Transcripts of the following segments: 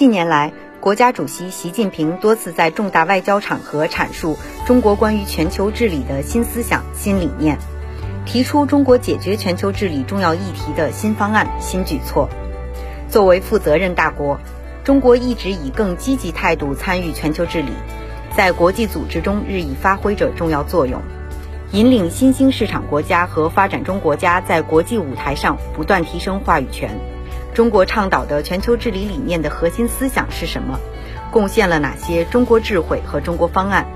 近年来，国家主席习近平多次在重大外交场合阐述中国关于全球治理的新思想、新理念，提出中国解决全球治理重要议题的新方案、新举措。作为负责任大国，中国一直以更积极态度参与全球治理，在国际组织中日益发挥着重要作用，引领新兴市场国家和发展中国家在国际舞台上不断提升话语权。中国倡导的全球治理理念的核心思想是什么？贡献了哪些中国智慧和中国方案？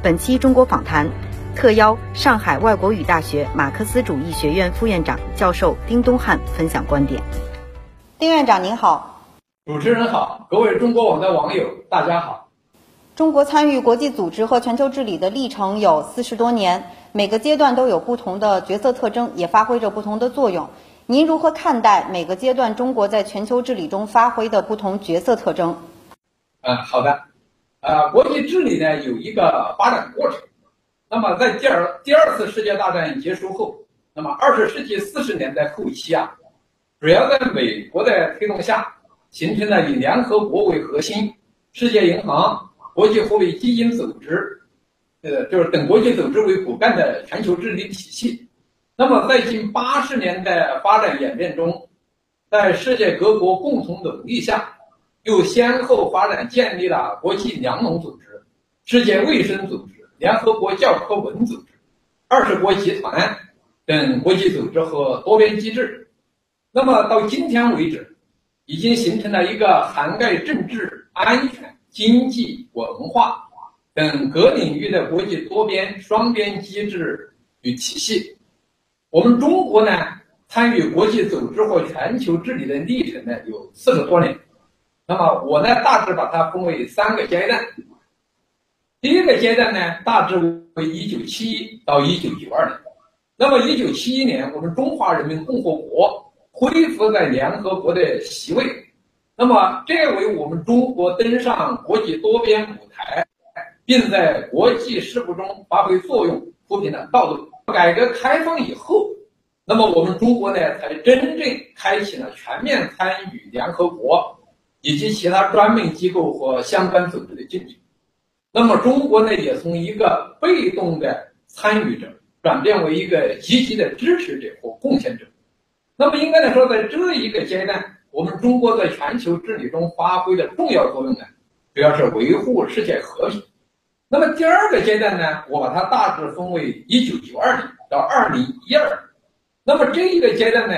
本期中国访谈特邀上海外国语大学马克思主义学院副院长、教授丁东汉分享观点。丁院长您好，主持人好，各位中国网的网友大家好。中国参与国际组织和全球治理的历程有四十多年，每个阶段都有不同的角色特征，也发挥着不同的作用。您如何看待每个阶段中国在全球治理中发挥的不同角色特征？嗯，好的。呃，国际治理呢有一个发展过程。那么在第二第二次世界大战结束后，那么二十世纪四十年代后期啊，主要在美国的推动下，形成了以联合国为核心、世界银行、国际货币基金组织，呃，就是等国际组织为骨干的全球治理体系。那么，在近八十年的发展演变中，在世界各国共同努力下，又先后发展建立了国际粮农组织、世界卫生组织、联合国教科文组织、二十国集团等国际组织和多边机制。那么到今天为止，已经形成了一个涵盖政治、安全、经济、文化等各领域的国际多边、双边机制与体系。我们中国呢，参与国际组织或全球治理的历程呢有四十多年。那么我呢，大致把它分为三个阶段。第一个阶段呢，大致为一九七一到一九九二年。那么一九七一年，我们中华人民共和国恢复在联合国的席位，那么这为我们中国登上国际多边舞台，并在国际事务中发挥作用铺平了道路。改革开放以后，那么我们中国呢，才真正开启了全面参与联合国以及其他专门机构和相关组织的进程。那么中国呢，也从一个被动的参与者转变为一个积极的支持者和贡献者。那么应该来说，在这一个阶段，我们中国在全球治理中发挥的重要作用呢，主要是维护世界和平。那么第二个阶段呢，我把它大致分为一九九二年到二零一二。那么这一个阶段呢，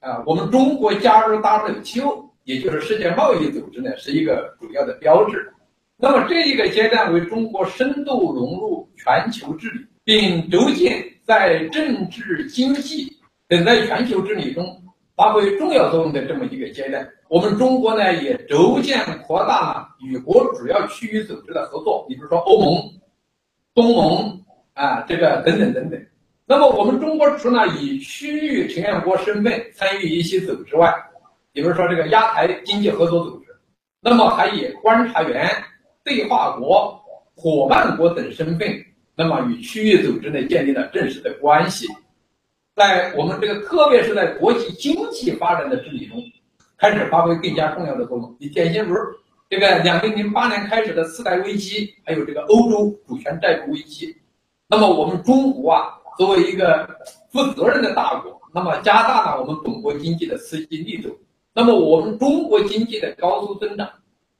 啊，我们中国加入 WTO，也就是世界贸易组织呢，是一个主要的标志。那么这一个阶段为中国深度融入全球治理，并逐渐在政治、经济等在全球治理中。发挥重要作用的这么一个阶段，我们中国呢也逐渐扩大了与国主要区域组织的合作，你比如说欧盟、东盟啊，这个等等等等。那么我们中国除了以区域成员国身份参与一些组织外，比如说这个亚太经济合作组织，那么还以观察员、对话国、伙伴国等身份，那么与区域组织呢建立了正式的关系。在我们这个，特别是在国际经济发展的治理中，开始发挥更加重要的作用。你典型如这个两千零八年开始的次贷危机，还有这个欧洲主权债务危机。那么我们中国啊，作为一个负责任的大国，那么加大了我们本国经济的刺激力度。那么我们中国经济的高速增长，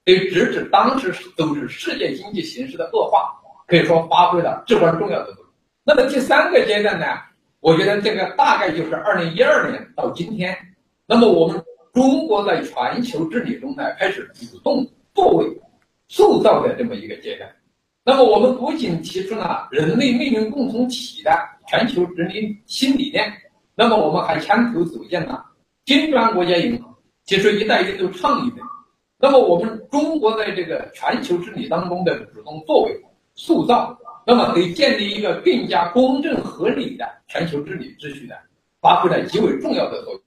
对直指当时都是世界经济形势的恶化，可以说发挥了至关重要的作用。那么第三个阶段呢？我觉得这个大概就是二零一二年到今天，那么我们中国在全球治理中呢，开始主动作为塑造的这么一个阶段。那么我们不仅提出了人类命运共同体的全球治理新理念，那么我们还牵头组建了金砖国家银行，提出“一带一路”倡议的。那么我们中国在这个全球治理当中的主动作为塑造。那么，对建立一个更加公正合理的全球治理秩序呢，发挥了极为重要的作用。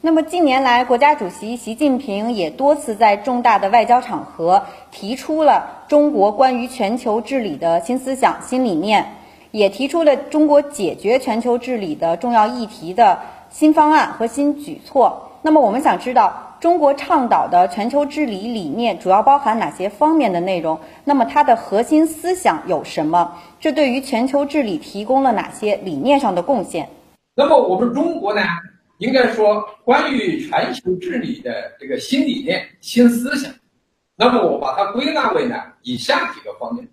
那么，近年来，国家主席习近平也多次在重大的外交场合提出了中国关于全球治理的新思想、新理念，也提出了中国解决全球治理的重要议题的新方案和新举措。那么我们想知道，中国倡导的全球治理理念主要包含哪些方面的内容？那么它的核心思想有什么？这对于全球治理提供了哪些理念上的贡献？那么我们中国呢，应该说关于全球治理的这个新理念、新思想，那么我把它归纳为呢以下几个方面。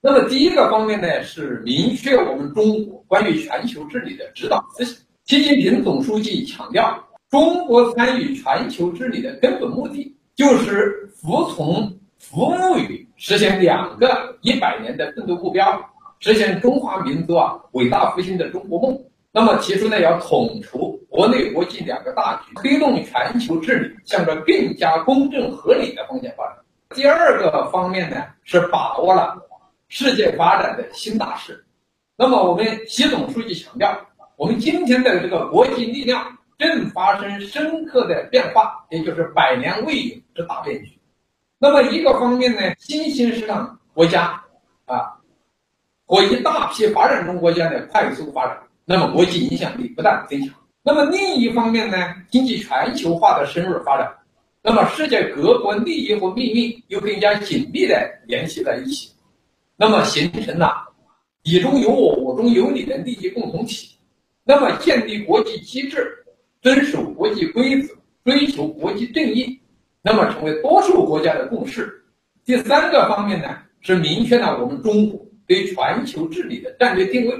那么第一个方面呢，是明确我们中国关于全球治理的指导思想。习近平总书记强调，中国参与全球治理的根本目的，就是服从、服务于实现两个一百年的奋斗目标，实现中华民族啊伟大复兴的中国梦。那么提出呢，要统筹国内国际两个大局，推动全球治理向着更加公正合理的方向发展。第二个方面呢，是把握了。世界发展的新大势，那么我们习总书记强调，我们今天的这个国际力量正发生深刻的变化，也就是百年未有之大变局。那么一个方面呢，新兴市场国家啊，和一大批发展中国家的快速发展，那么国际影响力不断增强。那么另一方面呢，经济全球化的深入发展，那么世界各国利益和命运又更加紧密的联系在一起。那么形成了你中有我，我中有你的利益共同体。那么建立国际机制，遵守国际规则，追求国际正义，那么成为多数国家的共识。第三个方面呢，是明确了我们中国对全球治理的战略定位。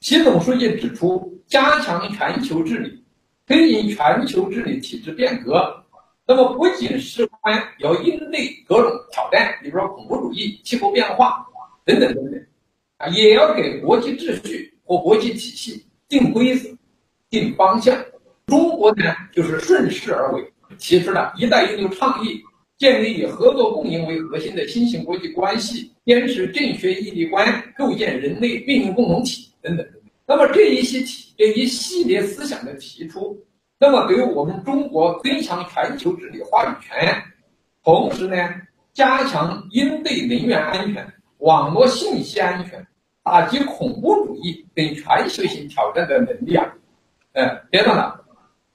习总书记指出，加强全球治理，推进全球治理体制变革。那么不仅事关要应对各种挑战，比如说恐怖主义、气候变化等等等等，啊，也要给国际秩序和国际体系定规则、定方向。中国呢，就是顺势而为，提出了一带一路倡议，建立以合作共赢为核心的新型国际关系，坚持正确义利观，构建人类命运共同体等等。那么这一些提这一系列思想的提出。那么，对于我们中国增强全球治理话语权，同时呢，加强应对能源安全、网络信息安全、打击恐怖主义等全球性挑战的能力啊，呃，别忘了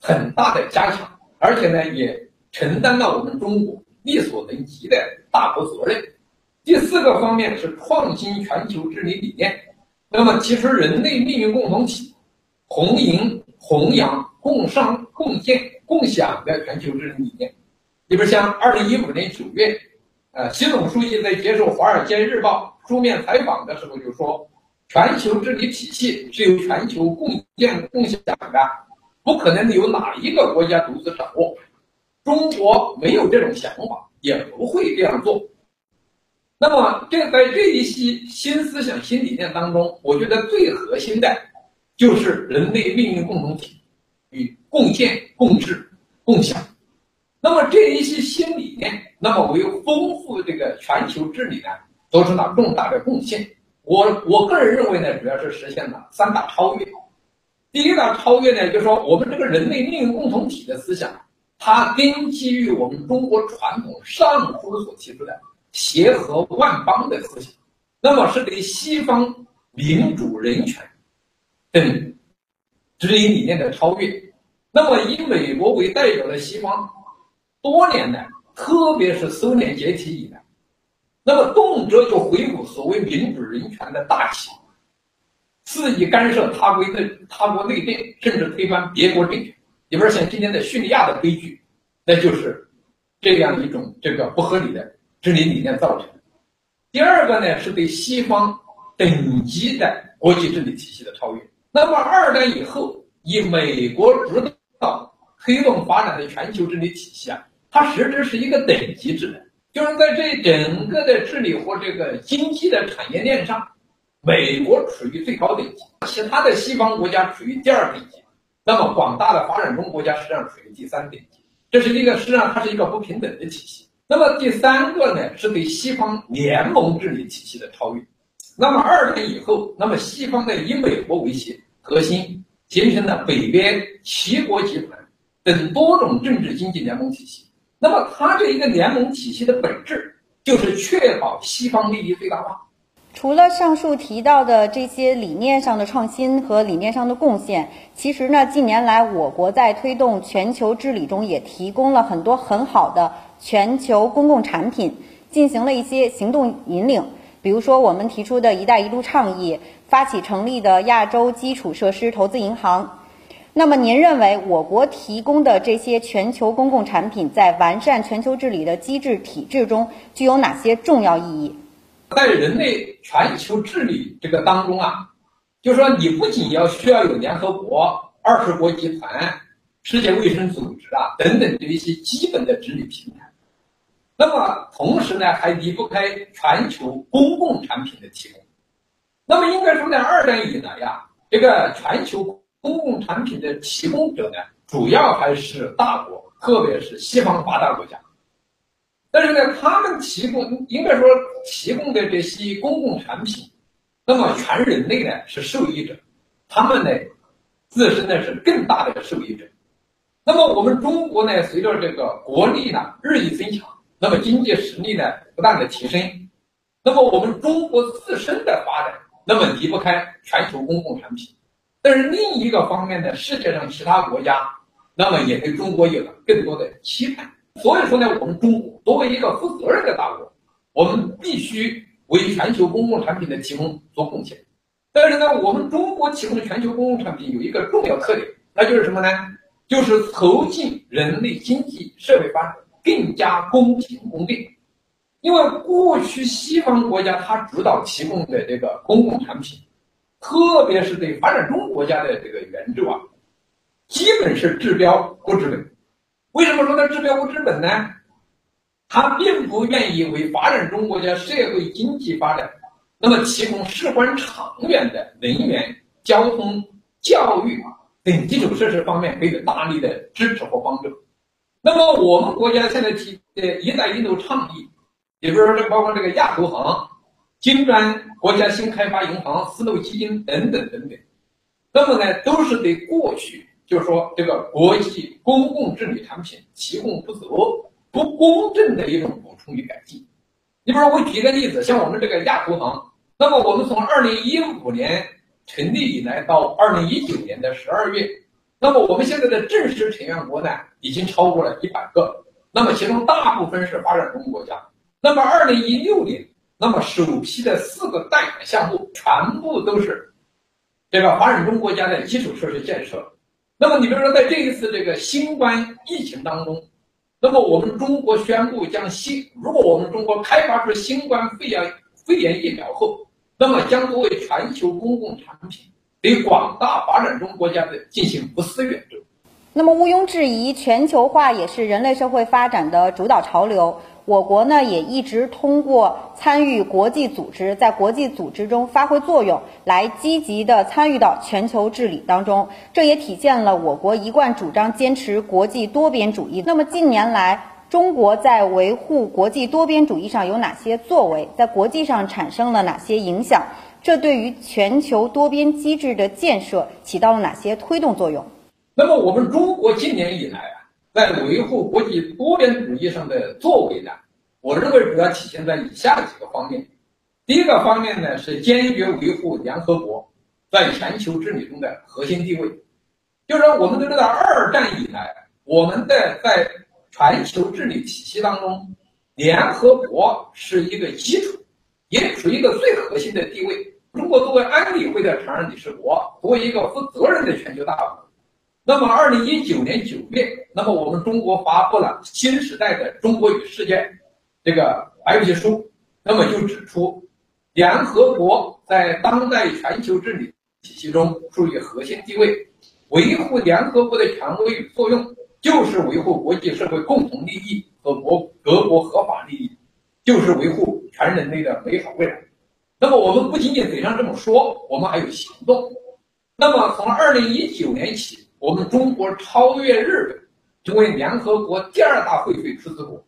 很大的加强，而且呢，也承担了我们中国力所能及的大国责任。第四个方面是创新全球治理理念，那么提出人类命运共同体，红迎弘扬。共商、共建、共享的全球治理理念，你比如像二零一五年九月，呃，习总书记在接受《华尔街日报》书面采访的时候就说，全球治理体系是由全球共建共享的，不可能由哪一个国家独自掌握。中国没有这种想法，也不会这样做。那么，这在这一些新思想、新理念当中，我觉得最核心的，就是人类命运共同体。与共建、共治、共享，那么这一些新理念，那么为丰富这个全球治理呢，做出了重大的贡献。我我个人认为呢，主要是实现了三大超越。第一大超越呢，就是说我们这个人类命运共同体的思想，它根基于我们中国传统上书所提出的协和万邦的思想，那么是对西方民主、人权等。指引理念的超越，那么以美国为代表的西方，多年来，特别是苏联解体以来，那么动辄就回顾所谓民主人权的大旗，肆意干涉他国内他国内政，甚至推翻别国政权。比如说像今天的叙利亚的悲剧，那就是这样一种这个不合理的治理理念造成。第二个呢，是对西方等级的国际治理体系的超越。那么二战以后，以美国主导推动发展的全球治理体系啊，它实质是一个等级制的，就是在这整个的治理或这个经济的产业链上，美国处于最高等级，其他的西方国家处于第二等级，那么广大的发展中国家实际上处于第三等级，这是一个实际上它是一个不平等的体系。那么第三个呢，是对西方联盟治理体系的超越。那么二战以后，那么西方的以美国为。核心形成了北边七国集团等多种政治经济联盟体系。那么，它这一个联盟体系的本质就是确保西方利益最大化。除了上述提到的这些理念上的创新和理念上的贡献，其实呢，近年来我国在推动全球治理中也提供了很多很好的全球公共产品，进行了一些行动引领。比如说，我们提出的一带一路倡议，发起成立的亚洲基础设施投资银行。那么，您认为我国提供的这些全球公共产品，在完善全球治理的机制体制中，具有哪些重要意义？在人类全球治理这个当中啊，就说你不仅要需要有联合国、二十国集团、世界卫生组织啊等等的一些基本的治理平台，那么同时呢，还离不开全球公共产品的提供。那么应该说，在二战以来呀，这个全球公共产品的提供者呢，主要还是大国，特别是西方发达国家。但是呢，他们提供应该说提供的这些公共产品，那么全人类呢是受益者，他们呢自身呢是更大的受益者。那么我们中国呢，随着这个国力呢日益增强，那么经济实力呢不断的提升，那么我们中国自身的发展，那么离不开全球公共产品。但是另一个方面呢，世界上其他国家，那么也对中国有了更多的期盼。所以说呢，我们中国作为一个负责任的大国，我们必须为全球公共产品的提供做贡献。但是呢，我们中国提供的全球公共产品有一个重要特点，那就是什么呢？就是促进人类经济社会发展更加公平公正。因为过去西方国家它主导提供的这个公共产品，特别是对发展中国家的这个援助啊，基本是治标不治本。为什么说它治标不治本呢？他并不愿意为发展中国家社会经济发展，那么提供事关长远的能源、交通、教育等基础设施方面给予大力的支持和帮助。那么我们国家现在提呃一带一路倡议，也就是说这包括这个亚投行、金砖国家新开发银行、丝路基金等等等等，那么呢，都是对过去。就是说，这个国际公共治理产品提供不足、不公正的一种补充与改进。你比如说，我举一个例子，像我们这个亚投行，那么我们从二零一五年成立以来到二零一九年的十二月，那么我们现在的正式成员国呢，已经超过了一百个。那么其中大部分是发展中国家。那么二零一六年，那么首批的四个贷款项目全部都是这个发展中国家的基础设施建设。那么你比如说，在这一次这个新冠疫情当中，那么我们中国宣布将新，如果我们中国开发出新冠肺炎肺炎疫苗后，那么将作为全球公共产品，对广大发展中国家的进行不私援助。那么毋庸置疑，全球化也是人类社会发展的主导潮流。我国呢也一直通过参与国际组织，在国际组织中发挥作用，来积极的参与到全球治理当中。这也体现了我国一贯主张坚持国际多边主义。那么近年来，中国在维护国际多边主义上有哪些作为？在国际上产生了哪些影响？这对于全球多边机制的建设起到了哪些推动作用？那么我们中国近年以来。在维护国际多边主义上的作为呢，我认为主要体现在以下几个方面。第一个方面呢，是坚决维护联合国在全球治理中的核心地位。就是说，我们都知道，二战以来，我们的在全球治理体系当中，联合国是一个基础，也处于一个最核心的地位。中国作为安理会的常任理事国，作为一个负责任的全球大国。那么，二零一九年九月，那么我们中国发布了新时代的中国与世界这个白皮书，那么就指出，联合国在当代全球治理体系中处于核心地位，维护联合国的权威与作用，就是维护国际社会共同利益和国各国合法利益，就是维护全人类的美好未来。那么，我们不仅仅嘴上这么说，我们还有行动。那么，从二零一九年起。我们中国超越日本，成为联合国第二大会费出资国，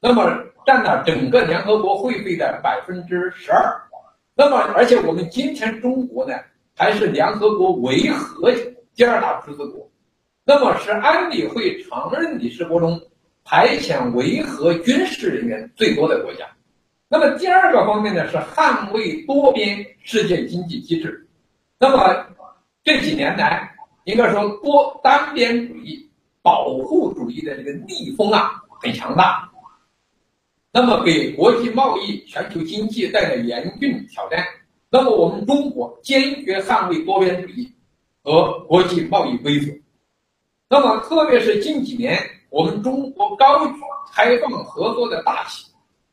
那么占了整个联合国会费的百分之十二。那么，而且我们今天中国呢，还是联合国维和第二大出资国，那么是安理会常任理事国中派遣维和军事人员最多的国家。那么第二个方面呢是捍卫多边世界经济机制。那么这几年来，应该说多单边主义、保护主义的这个逆风啊很强大，那么给国际贸易、全球经济带来严峻挑战。那么我们中国坚决捍卫多边主义和国际贸易规则。那么特别是近几年，我们中国高举开放合作的大旗。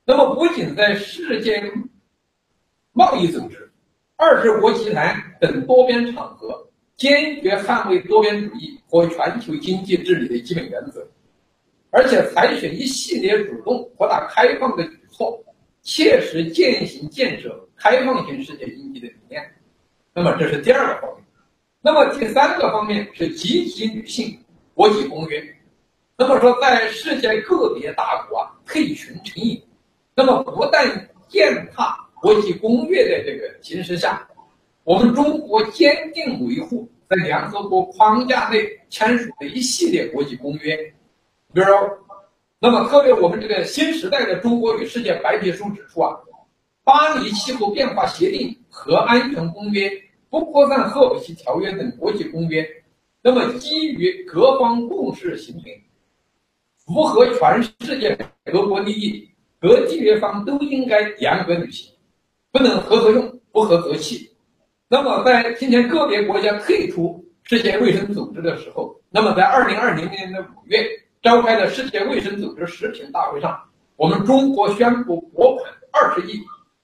那么不仅在世界贸易组织、二十国集团等多边场合坚决捍卫多边主义和全球经济治理的基本原则，而且采取一系列主动扩大开放的举措，切实践行建设开放型世界经济的理念。那么这是第二个方面。那么第三个方面是积极履行国际公约。那么说，在世界个别大国啊退群成瘾。那么，不但践踏国际公约的这个形势下，我们中国坚定维护在联合国框架内签署的一系列国际公约，比如，那么特别我们这个新时代的中国与世界白皮书指出啊，巴黎气候变化协定、和安全公约、不扩散核武器条约等国际公约，那么基于各方共识形成，符合全世界各国利益。各缔约方都应该严格履行，不能合则用，不合则弃。那么，在今天个别国家退出世界卫生组织的时候，那么在二零二零年的五月召开的世界卫生组织食品大会上，我们中国宣布拨款二十亿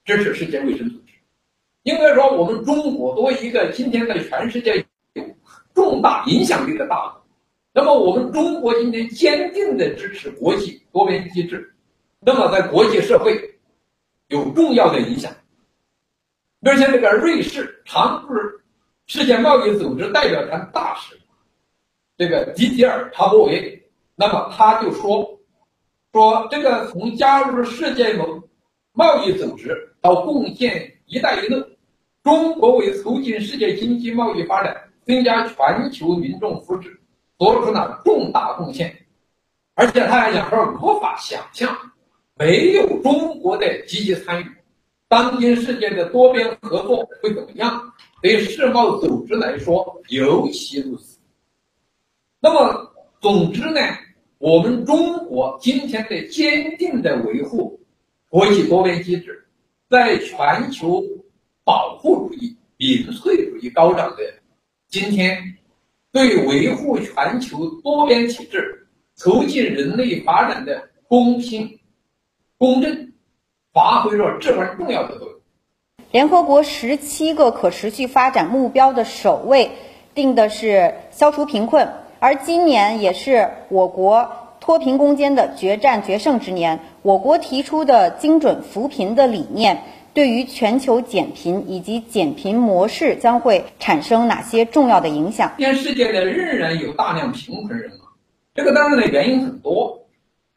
支持世界卫生组织。应该说，我们中国作为一个今天在全世界有重大影响力的大国，那么我们中国今天坚定的支持国际多边机制。那么，在国际社会有重要的影响。比如像这个瑞士常驻世界贸易组织代表团大使，这个迪迪尔·查博维，那么他就说，说这个从加入世界贸贸易组织到贡献“一带一路”，中国为促进世界经济贸易发展、增加全球民众福祉做出了重大贡献。而且他还讲说，无法想象。没有中国的积极参与，当今世界的多边合作会怎么样？对世贸组织来说尤其如此。那么，总之呢，我们中国今天的坚定的维护国际多边机制，在全球保护主义、民粹主义高涨的今天，对维护全球多边体制、促进人类发展的公平。公正发挥着至关重要的作用。联合国十七个可持续发展目标的首位定的是消除贫困，而今年也是我国脱贫攻坚的决战决胜之年。我国提出的精准扶贫的理念，对于全球减贫以及减贫模式将会产生哪些重要的影响？现世界呢仍然有大量贫困人口，这个当然的原因很多。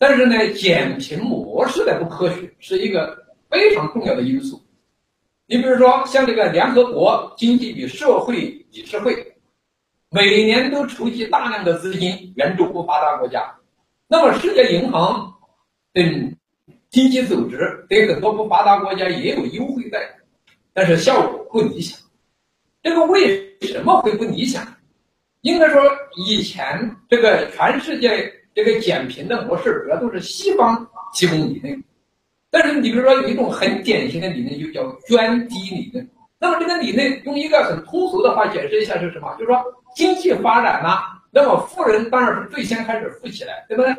但是呢，减贫模式的不科学是一个非常重要的因素。你比如说，像这个联合国经济与社会理事会，每年都筹集大量的资金援助不发达国家。那么，世界银行等经济组织对很多不发达国家也有优惠待遇，但是效果不理想。这个为什么会不理想？应该说，以前这个全世界。这个减贫的模式主要都是西方提供理论，但是你比如说有一种很典型的理论，就叫涓滴理论。那么这个理论用一个很通俗的话解释一下是什么？就是说经济发展呢，那么富人当然是最先开始富起来，对不对？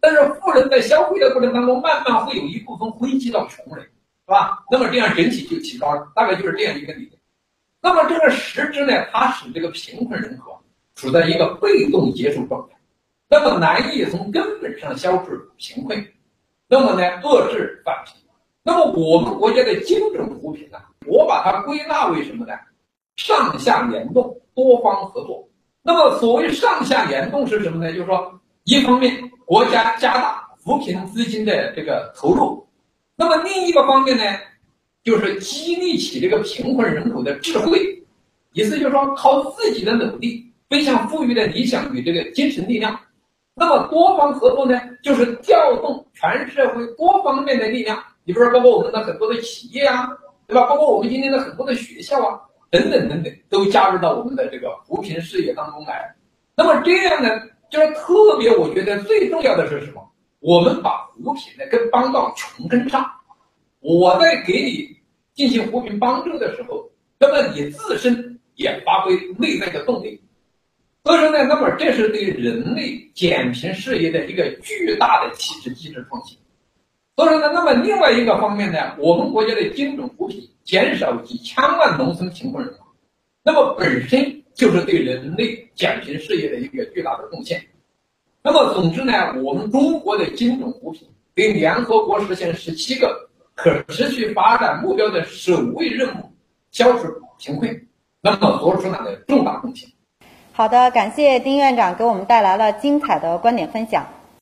但是富人在消费的过程当中，慢慢会有一部分汇集到穷人，是吧？那么这样整体就提高了，大概就是这样一个理论。那么这个实质呢，它使这个贫困人口处在一个被动接受状态。那么难以从根本上消除贫困，那么呢遏制返贫。那么我们国家的精准扶贫呢，我把它归纳为什么呢？上下联动，多方合作。那么所谓上下联动是什么呢？就是说，一方面国家加大扶贫资金的这个投入，那么另一个方面呢，就是激励起这个贫困人口的智慧，意思就是说靠自己的努力，奔向富裕的理想与这个精神力量。那么多方合作呢，就是调动全社会多方面的力量你比如说，包括我们的很多的企业啊，对吧？包括我们今天的很多的学校啊，等等等等，都加入到我们的这个扶贫事业当中来。那么这样呢，就是特别，我觉得最重要的是什么？我们把扶贫呢跟帮到穷根上。我在给你进行扶贫帮助的时候，那么你自身也发挥内在的动力。所以说呢，那么这是对人类减贫事业的一个巨大的体制机制创新。所以说呢，那么另外一个方面呢，我们国家的精准扶贫，减少几千万农村贫困人口，那么本身就是对人类减贫事业的一个巨大的贡献。那么总之呢，我们中国的精准扶贫对联合国实现十七个可持续发展目标的首位任务——消除贫困，那么做出了重大贡献。好的，感谢丁院长给我们带来了精彩的观点分享。